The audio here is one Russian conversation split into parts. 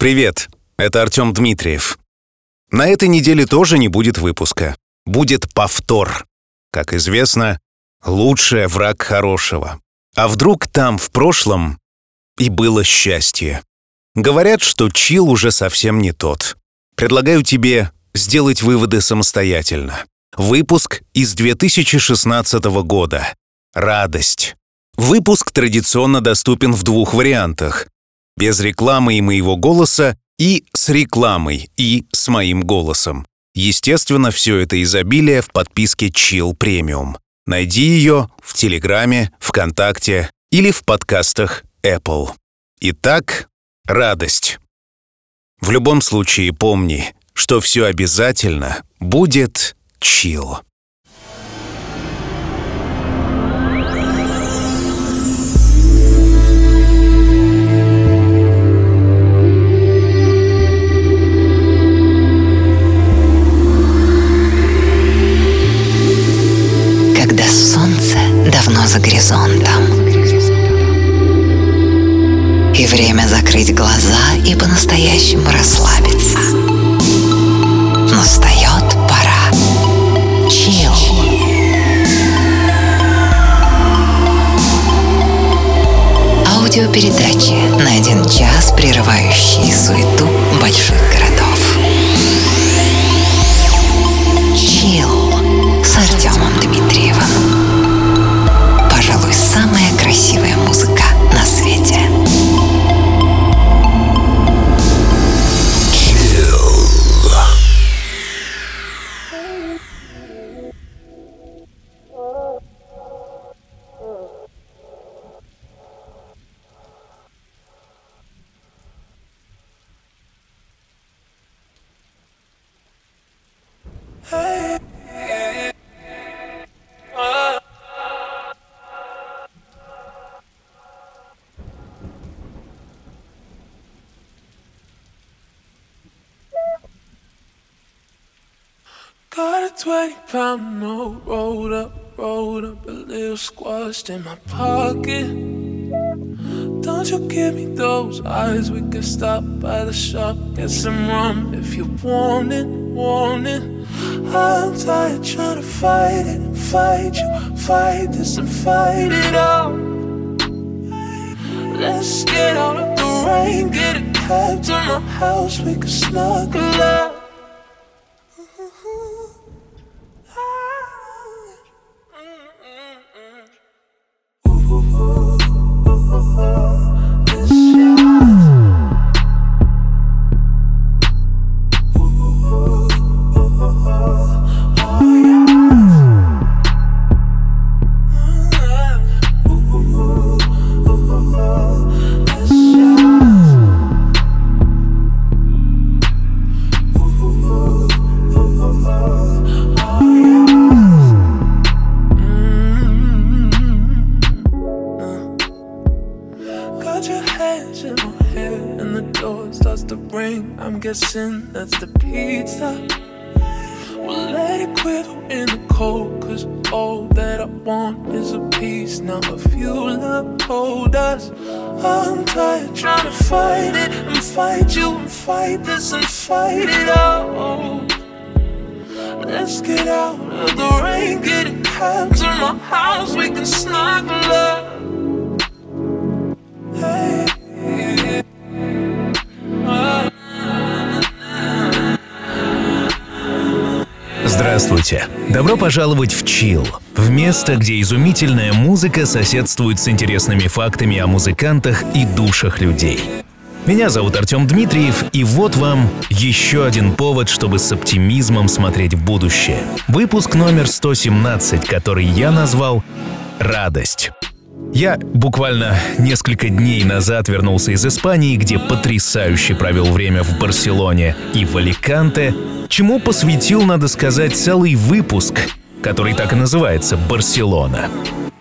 Привет, это Артем Дмитриев. На этой неделе тоже не будет выпуска. Будет повтор. Как известно, лучший враг хорошего. А вдруг там, в прошлом, и было счастье? Говорят, что чил уже совсем не тот. Предлагаю тебе сделать выводы самостоятельно. Выпуск из 2016 года. Радость. Выпуск традиционно доступен в двух вариантах. Без рекламы и моего голоса и с рекламой и с моим голосом. Естественно, все это изобилие в подписке Chill Premium. Найди ее в Телеграме, ВКонтакте или в подкастах Apple. Итак, радость. В любом случае помни, что все обязательно будет chill. Давно за горизонтом. И время закрыть глаза и по-настоящему расслабиться. Настает пора. Чил. Аудиопередачи на один час, прерывающие суету больших городов. Чил a 20 pound note rolled up, rolled up, a little squashed in my pocket. Don't you give me those eyes, we can stop by the shop, get some rum if you want it, want it. I'm tired trying to fight it fight you, fight this and fight it out. Let's get out of the rain, get a cab to my house, we can snuggle out. Guessing Здравствуйте. Добро пожаловать в Чил. В место, где изумительная музыка соседствует с интересными фактами о музыкантах и душах людей. Меня зовут Артем Дмитриев, и вот вам еще один повод, чтобы с оптимизмом смотреть в будущее. Выпуск номер 117, который я назвал «Радость». Я буквально несколько дней назад вернулся из Испании, где потрясающе провел время в Барселоне и в Аликанте, чему посвятил, надо сказать, целый выпуск, который так и называется «Барселона».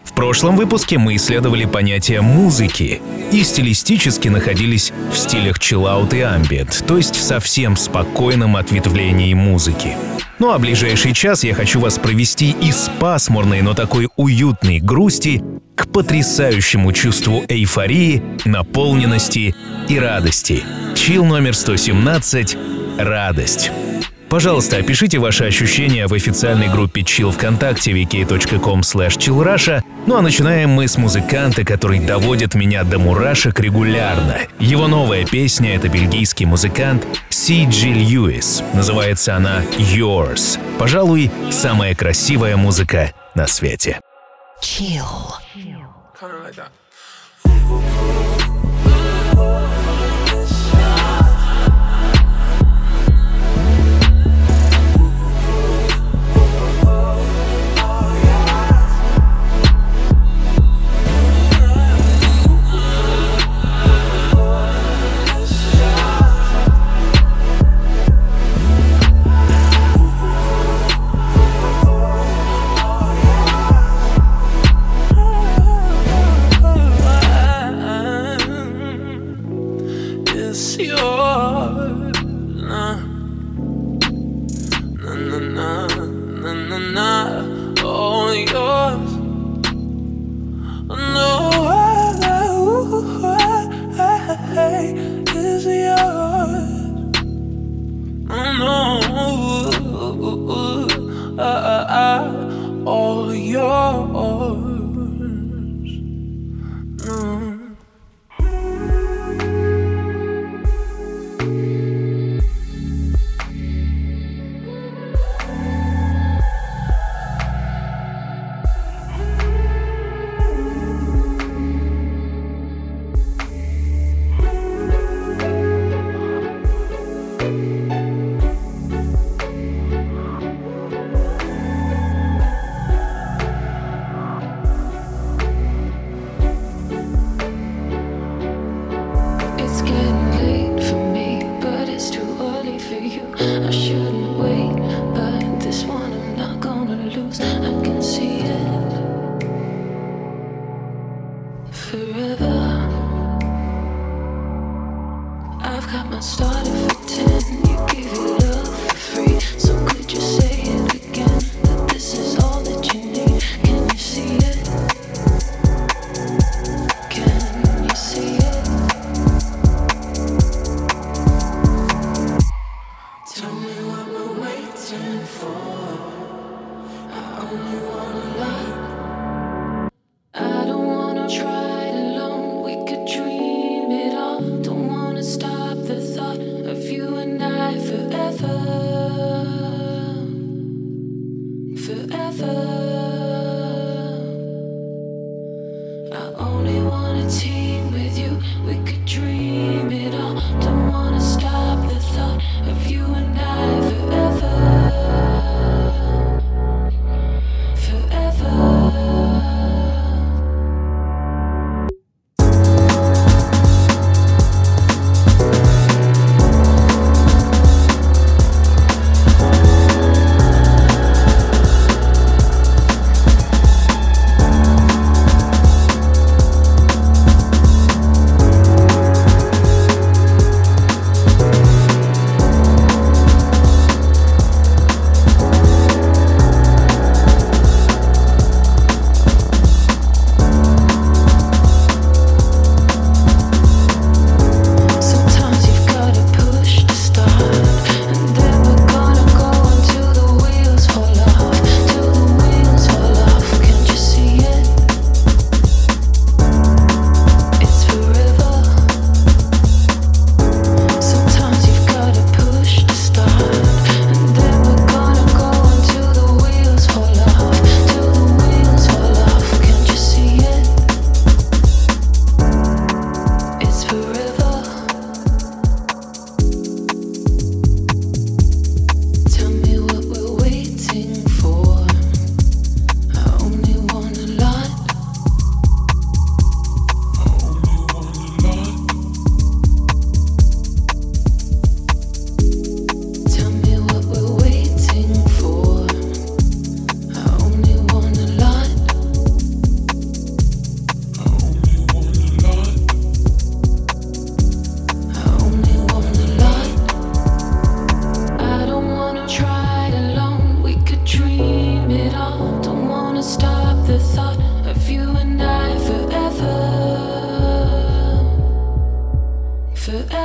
В прошлом выпуске мы исследовали понятие музыки и стилистически находились в стилях чиллаут и амбиент, то есть в совсем спокойном ответвлении музыки. Ну а ближайший час я хочу вас провести из пасмурной, но такой уютной грусти к потрясающему чувству эйфории, наполненности и радости. Чил номер 117 «Радость». Пожалуйста, опишите ваши ощущения в официальной группе Chill ВКонтакте vk.com chillrusha. Ну а начинаем мы с музыканта, который доводит меня до мурашек регулярно. Его новая песня — это бельгийский музыкант Си Джи Льюис. Называется она «Yours». Пожалуй, самая красивая музыка на свете. Chill. Kind of like that. Of you and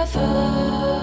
forever.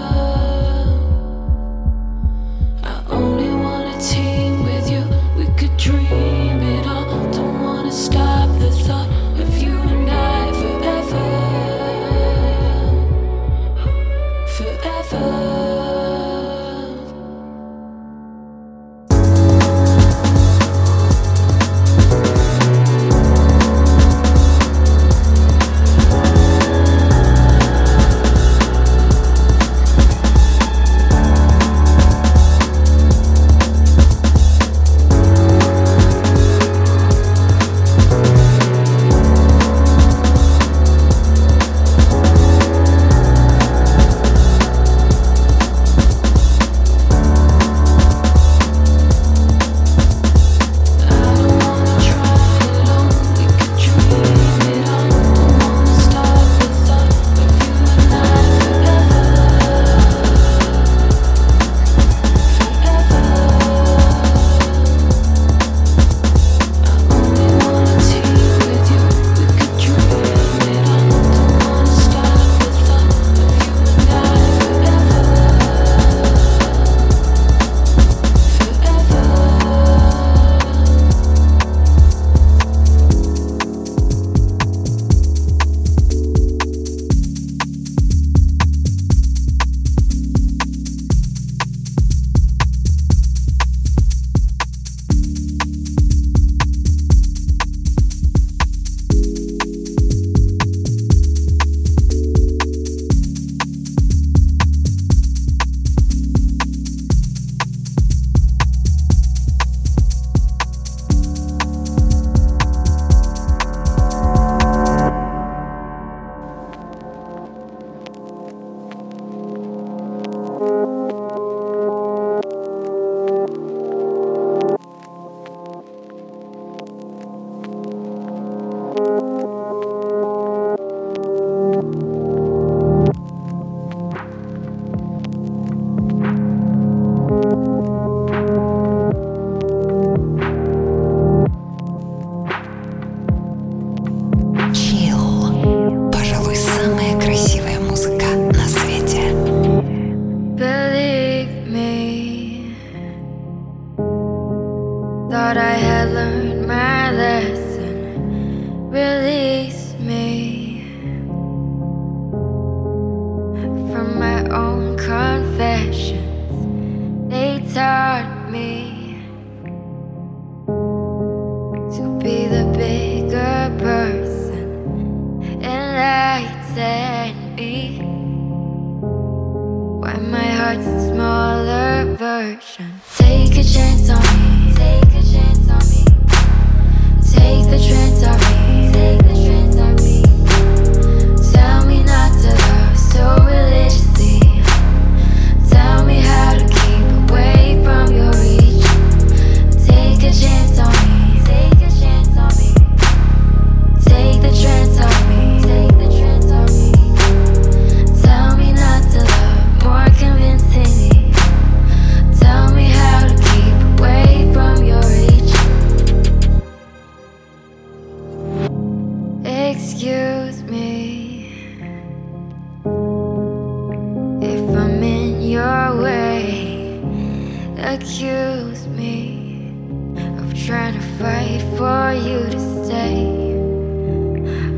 trying to fight for you to stay.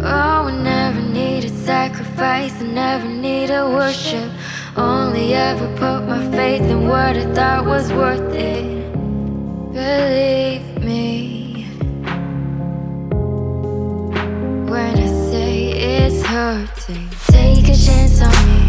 Oh, I never needed sacrifice, I never needed worship. Only ever put my faith in what I thought was worth it. Believe me when I say it's hurting. Take a chance on me.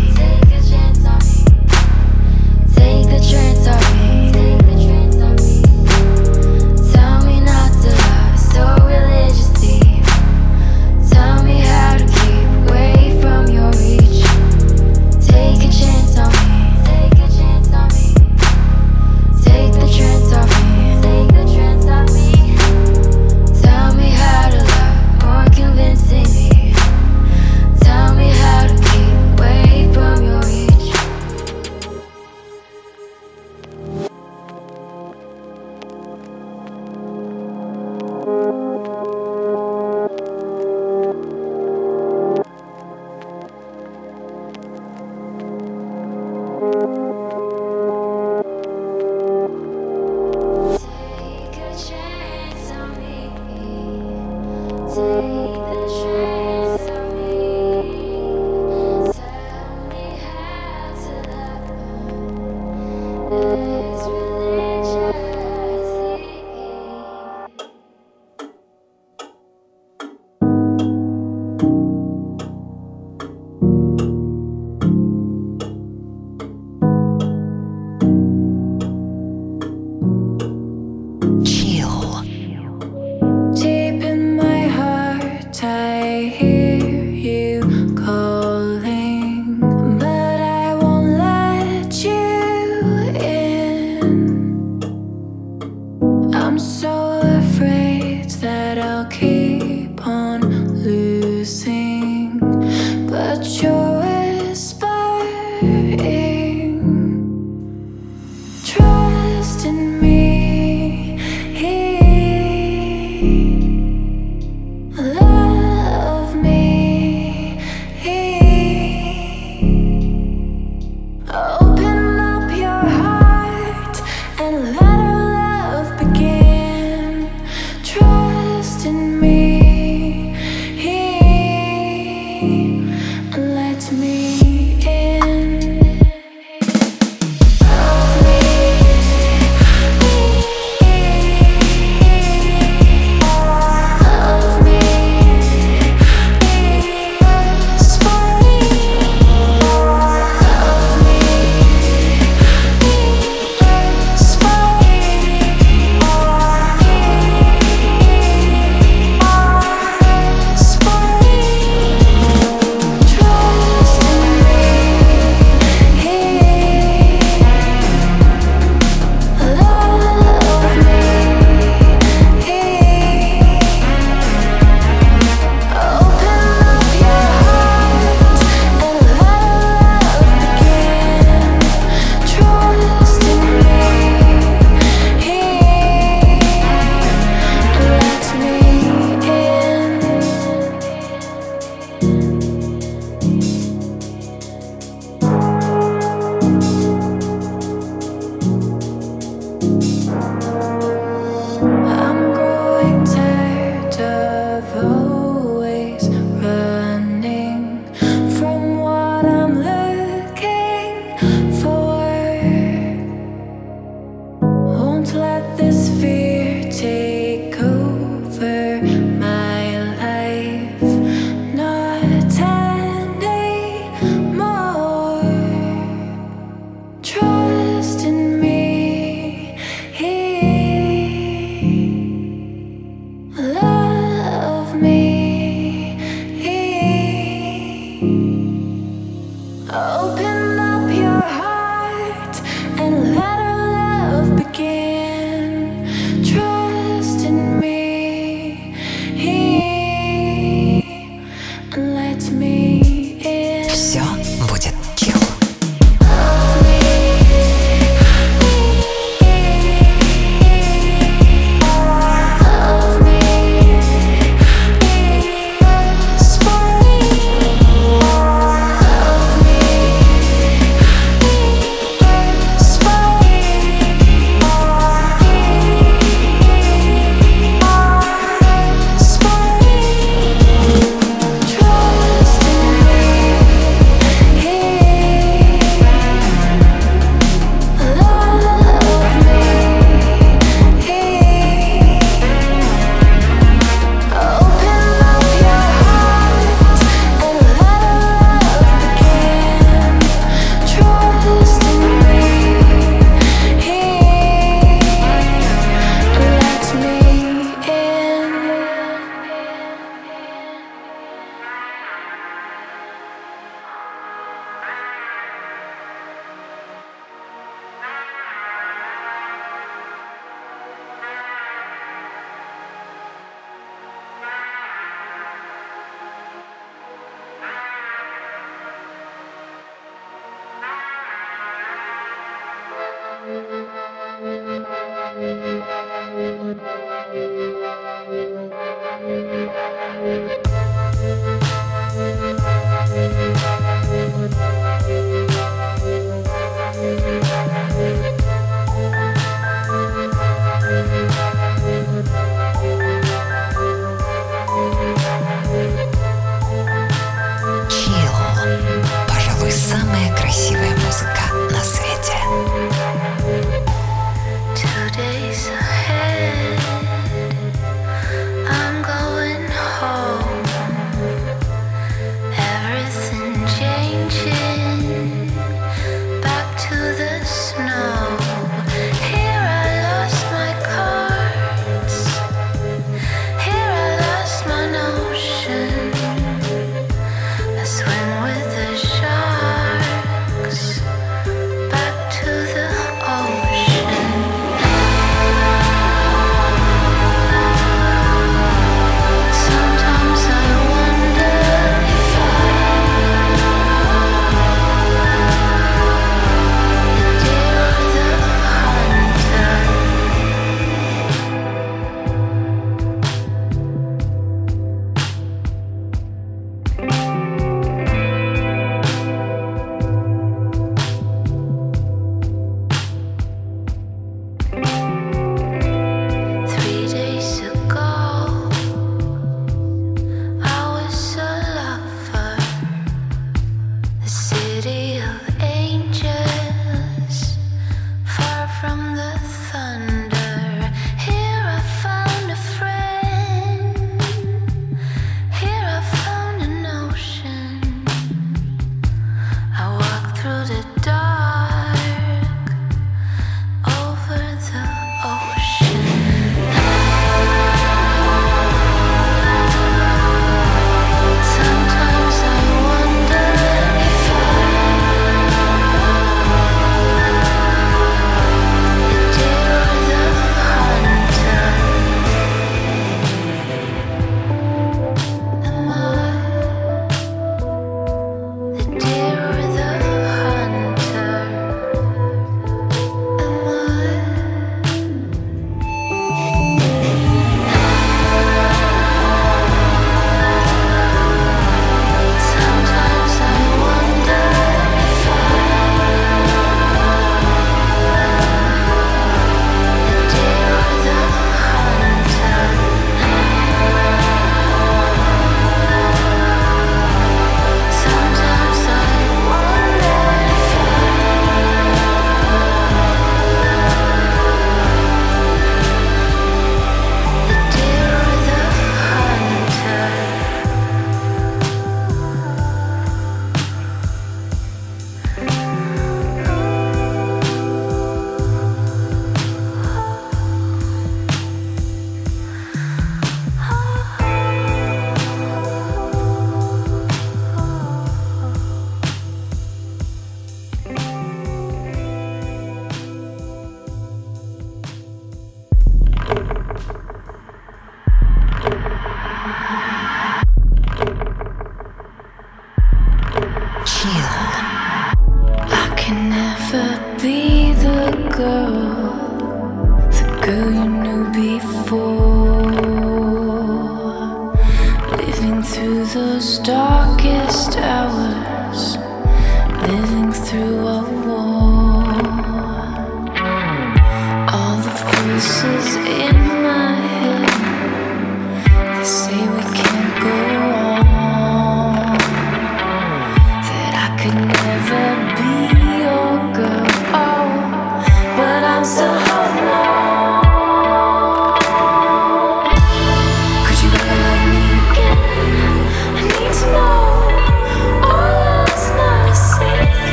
I'm so afraid. this feeling.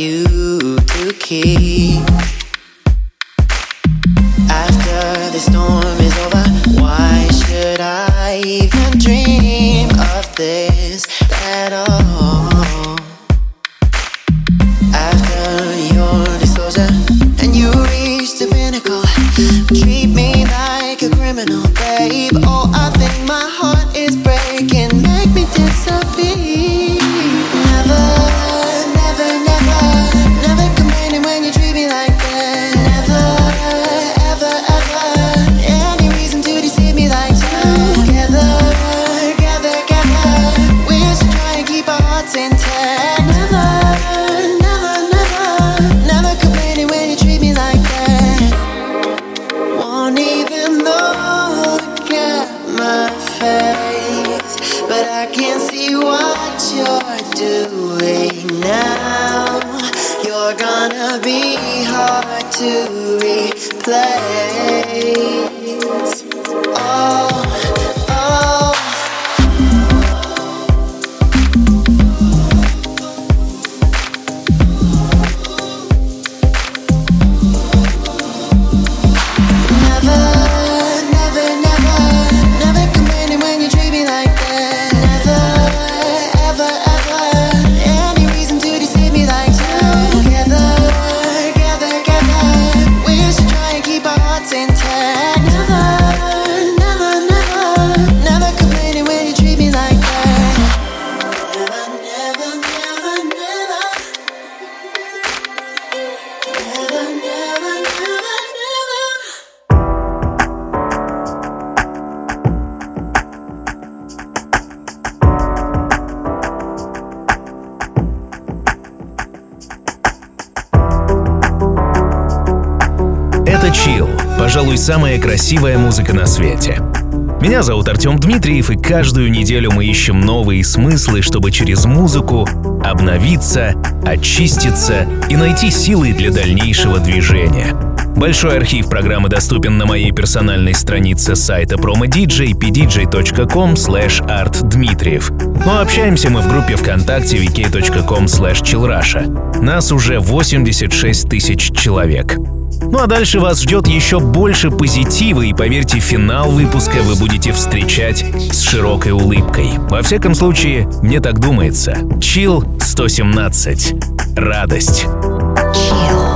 you to keep. Самая красивая музыка на свете. Меня зовут Артем Дмитриев, и каждую неделю мы ищем новые смыслы, чтобы через музыку обновиться, очиститься и найти силы для дальнейшего движения. Большой архив программы доступен на моей персональной странице сайта promodj pdj.com artdmitriev. Но общаемся мы в группе ВКонтакте vk.com chillrusha. Нас уже 86 тысяч человек. Ну а дальше вас ждет еще больше позитива, и поверьте, финал выпуска вы будете встречать с широкой улыбкой. Во всяком случае, мне так думается. Чил 117. Радость. Chill.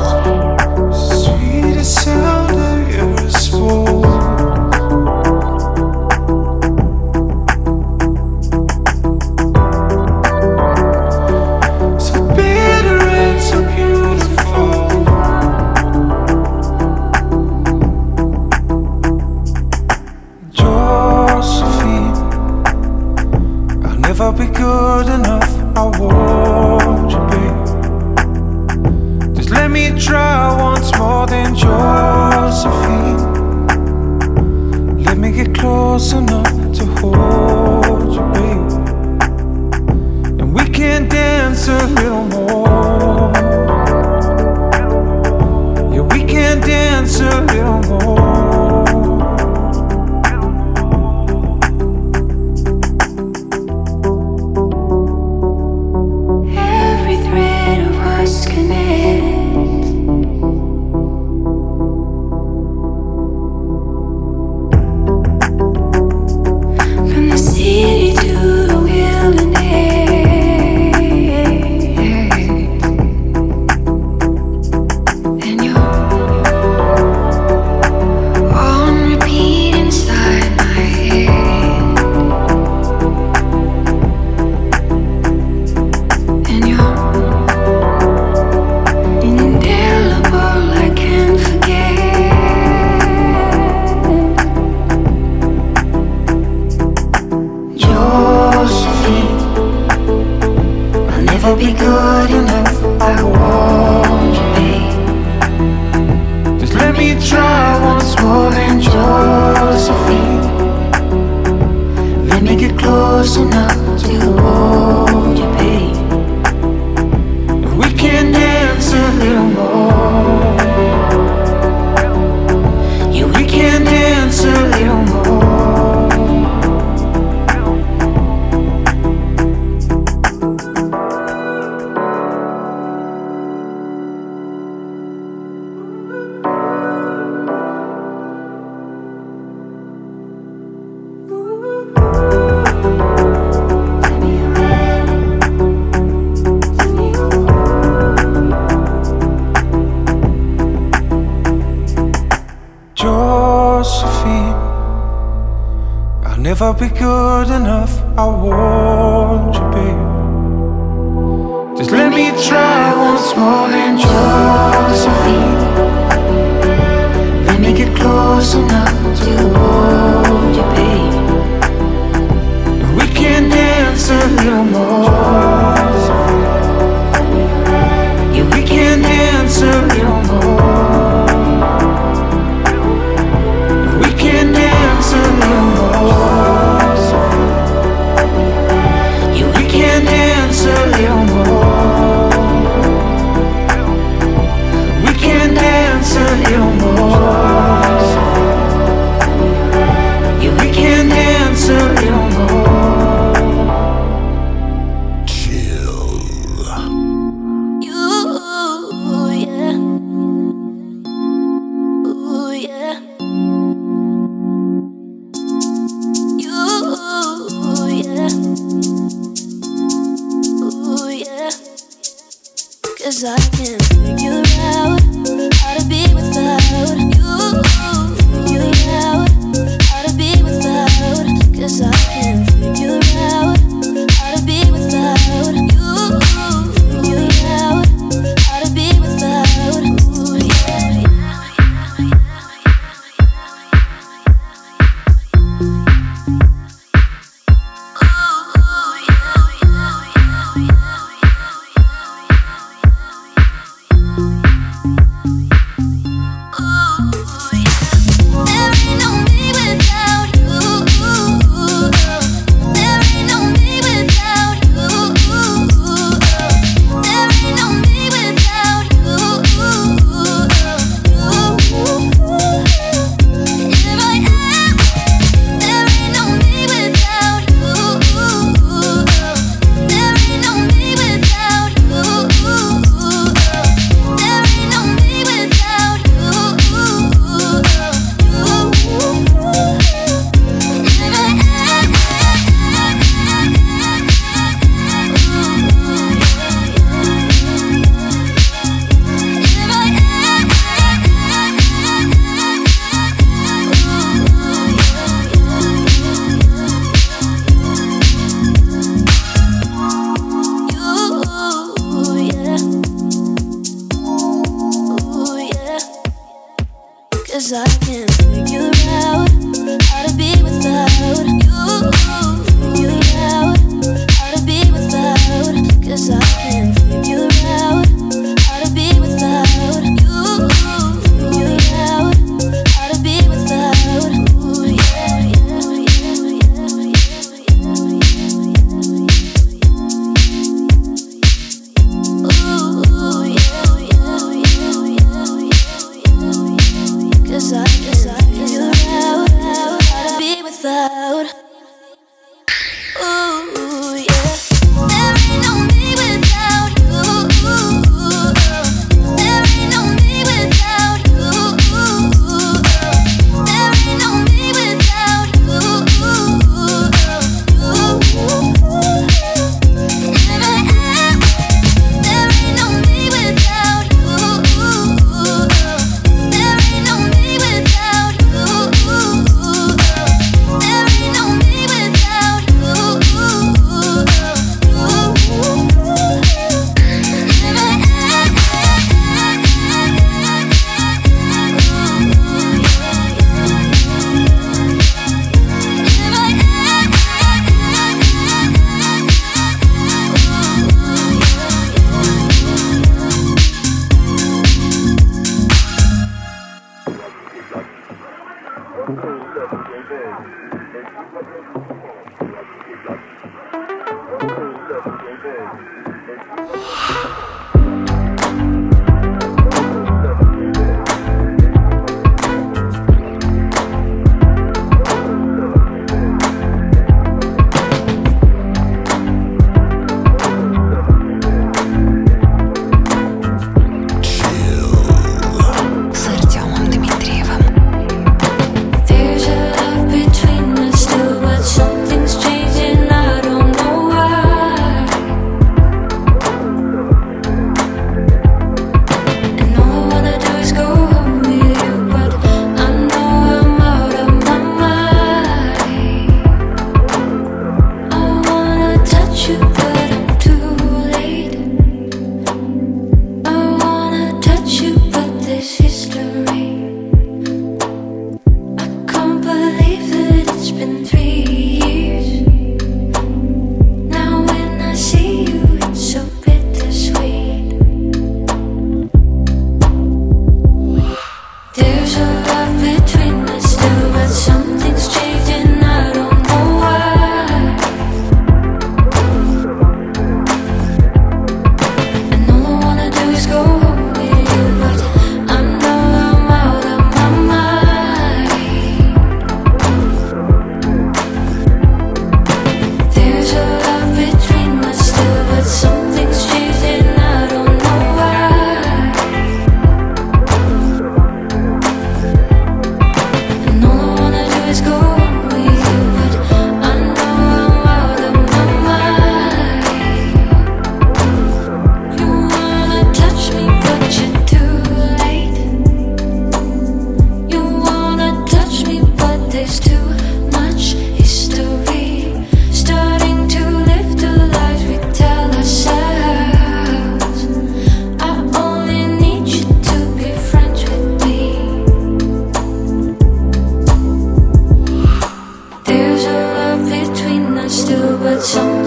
좀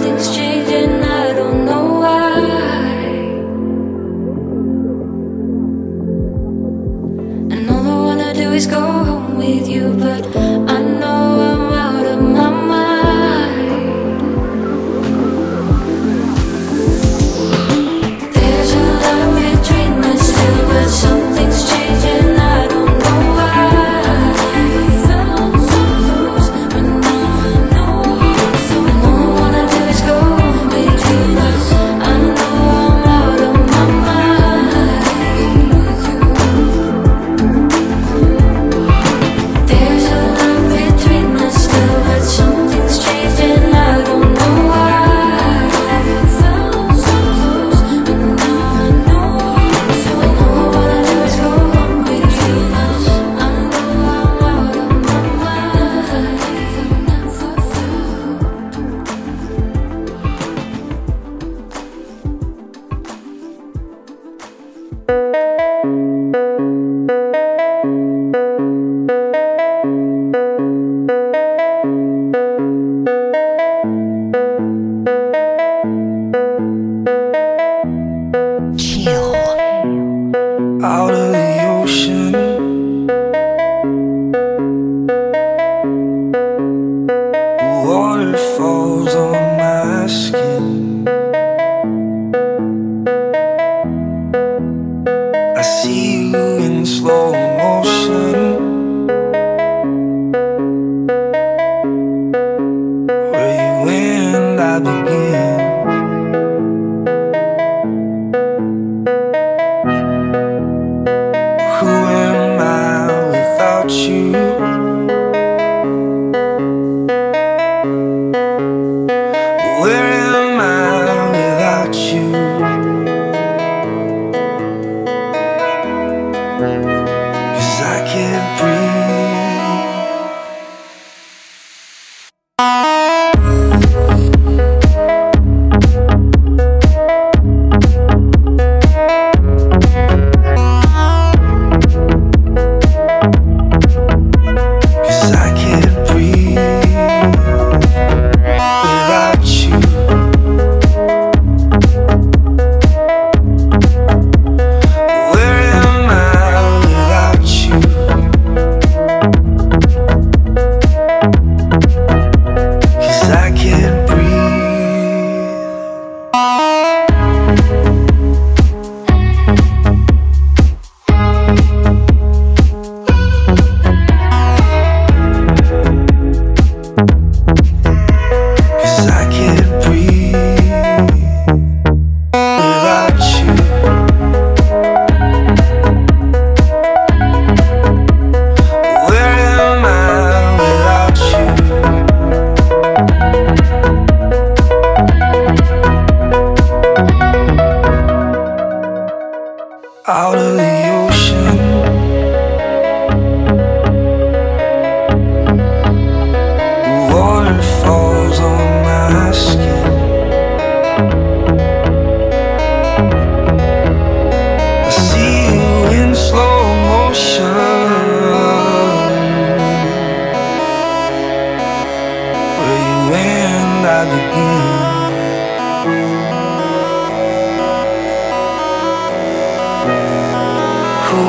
去。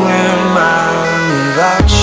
in I without you.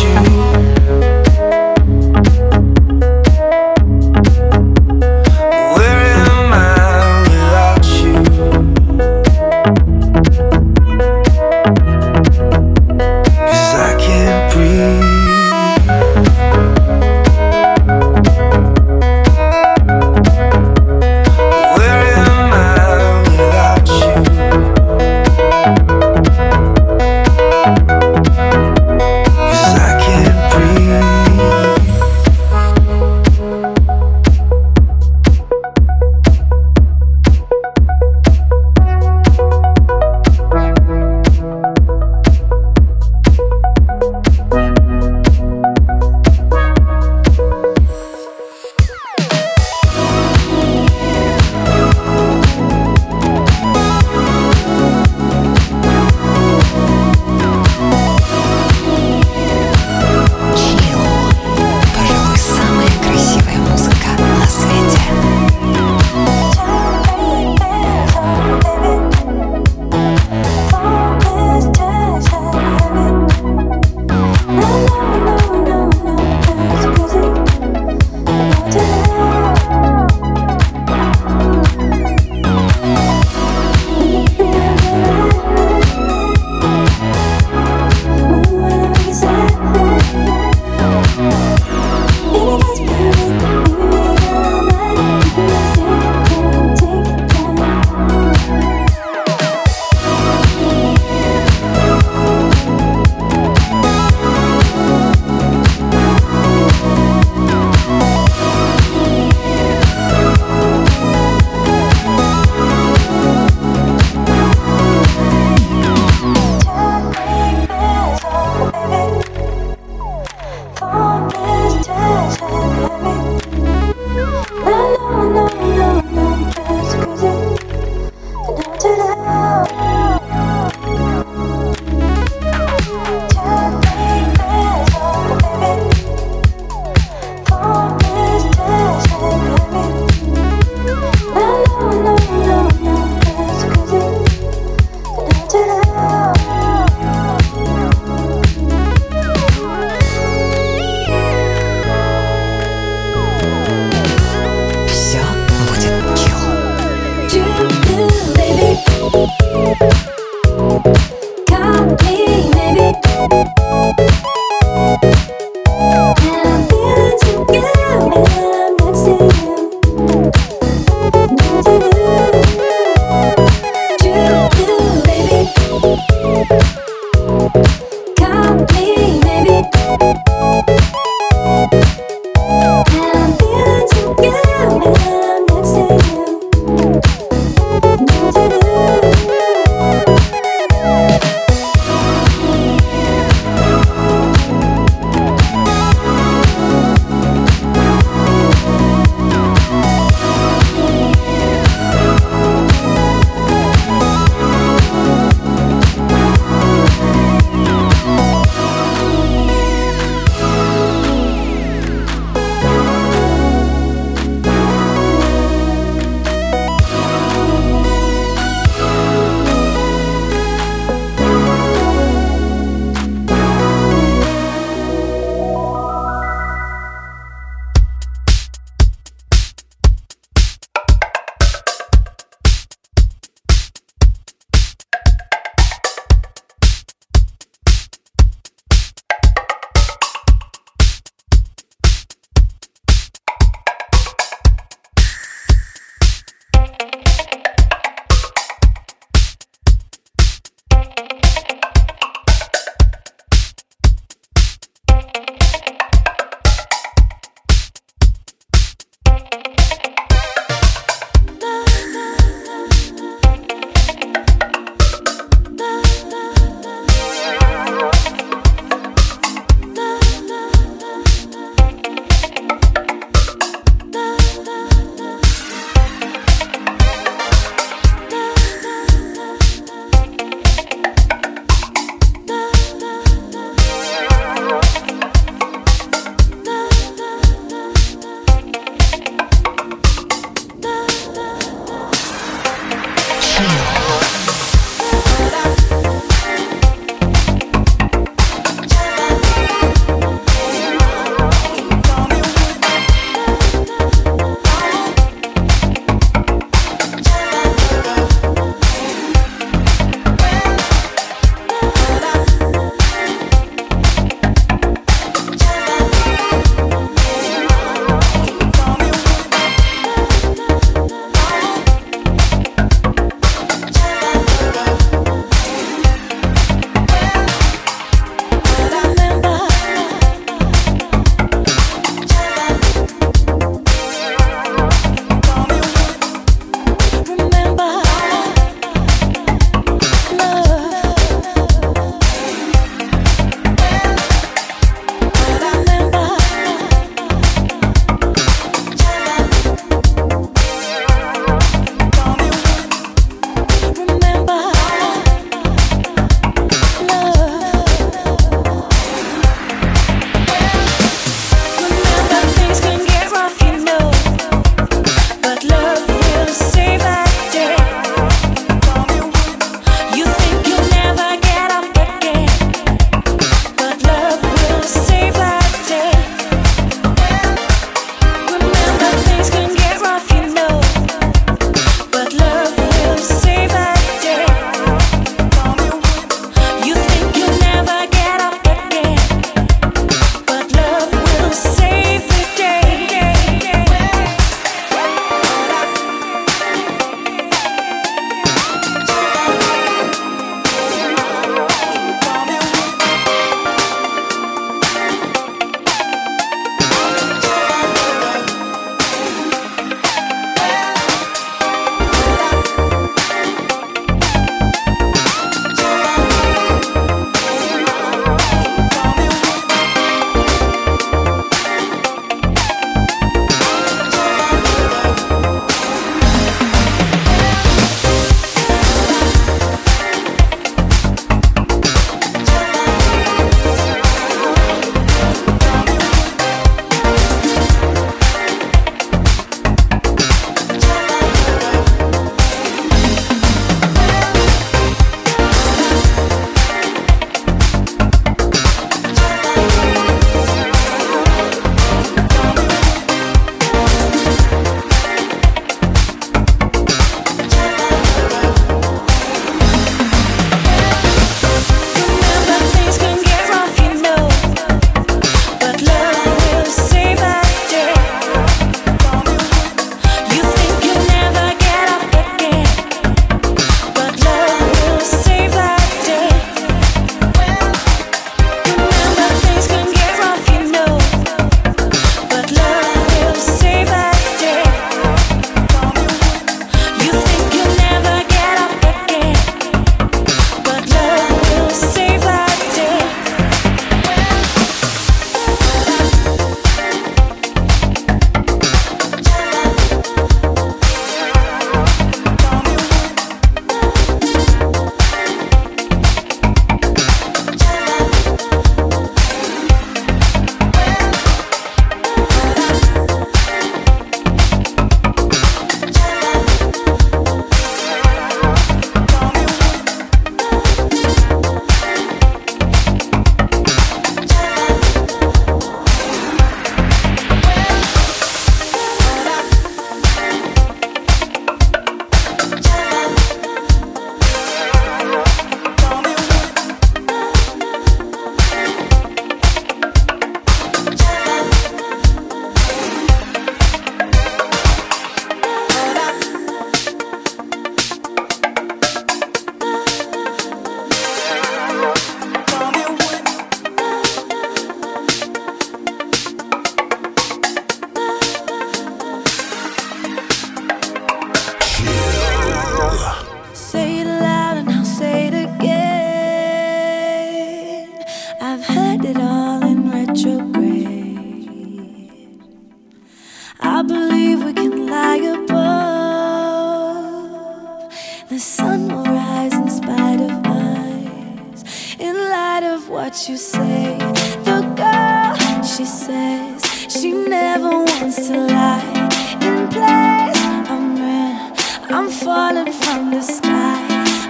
I'm falling from the sky.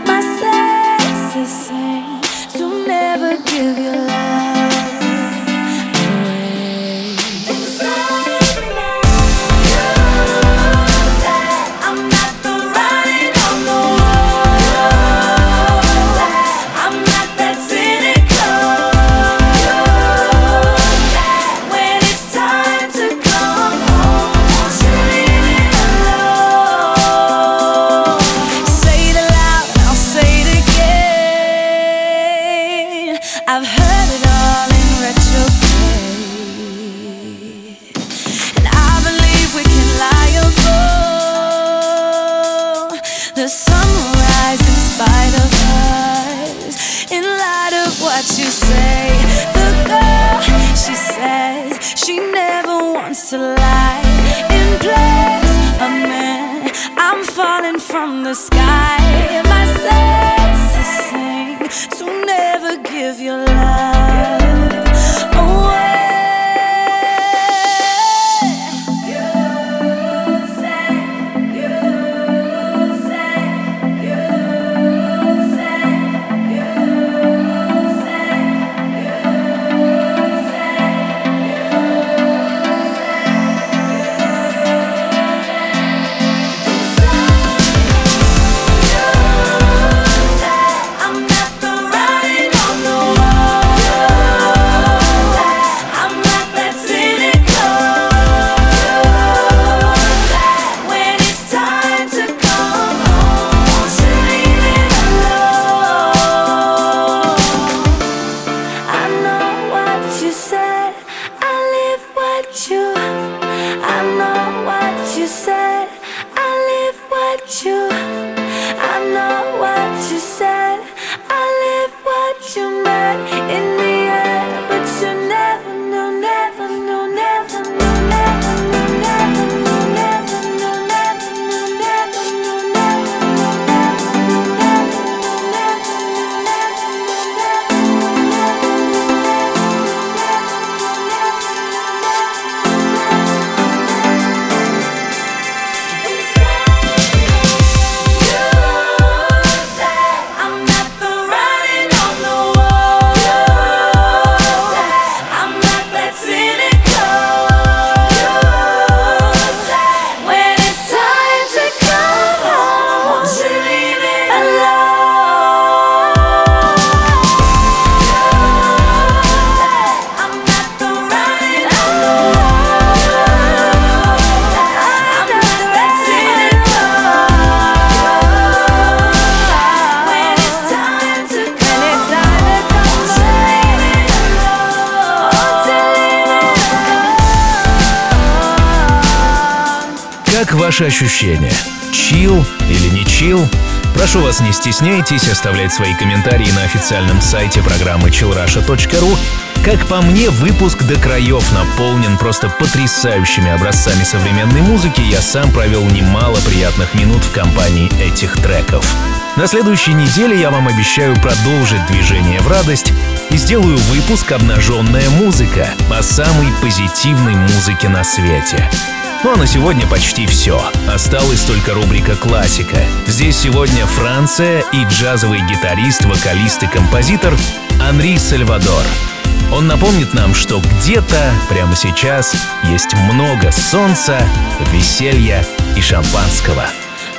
My senses say to never give you you. Ваши ощущения? Чил или не чил? Прошу вас, не стесняйтесь оставлять свои комментарии на официальном сайте программы chillrusha.ru. Как по мне, выпуск до краев наполнен просто потрясающими образцами современной музыки. Я сам провел немало приятных минут в компании этих треков. На следующей неделе я вам обещаю продолжить движение в радость и сделаю выпуск «Обнаженная музыка» о самой позитивной музыке на свете. Ну а на сегодня почти все. Осталась только рубрика «Классика». Здесь сегодня Франция и джазовый гитарист, вокалист и композитор Анри Сальвадор. Он напомнит нам, что где-то прямо сейчас есть много солнца, веселья и шампанского.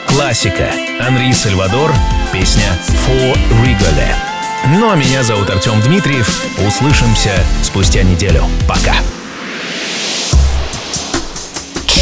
Классика. Анри Сальвадор. Песня «For Rigole». Ну а меня зовут Артем Дмитриев. Услышимся спустя неделю. Пока.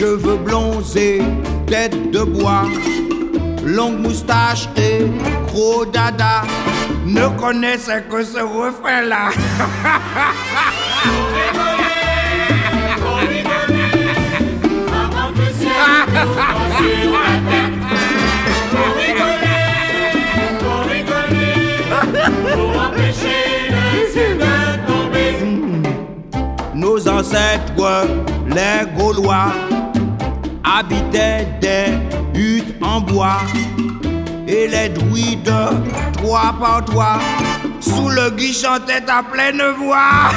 Cheveux blonds et tête de bois, longue moustache et gros dada, ne connaissaient que ce refrain-là. Nos ancêtres, les Gaulois, habitaient des huttes en bois et les druides, trois par trois, sous le gui chantaient à pleine voix.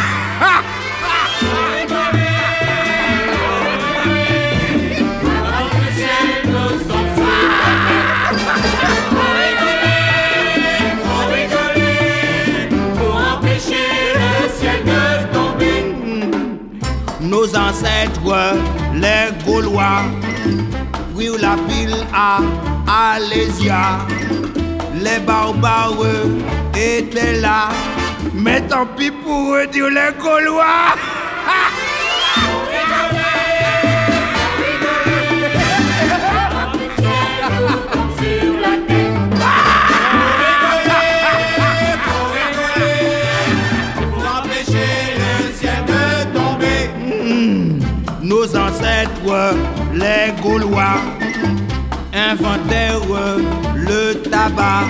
Nos ancêtres, les Gaulois, prirent la pile à Alésia. Les barbares étaient là, mais tant pis pour eux, dire les Gaulois. les Gaulois, inventèrent le tabac.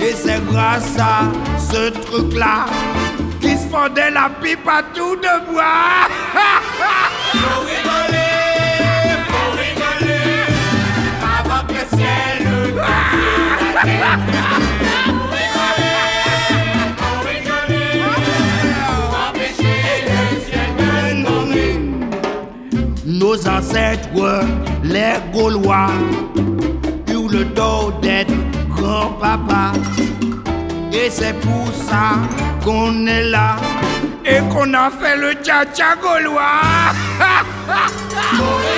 Et c'est grâce à ce truc-là qu'ils se fendaient la pipe à tout de bois. Faut rigoler, faut rigoler, avant le Nos ancêtres, les Gaulois, eurent le dos d'être grand-papa. Et c'est pour ça qu'on est là et qu'on a fait le tcha-tcha gaulois.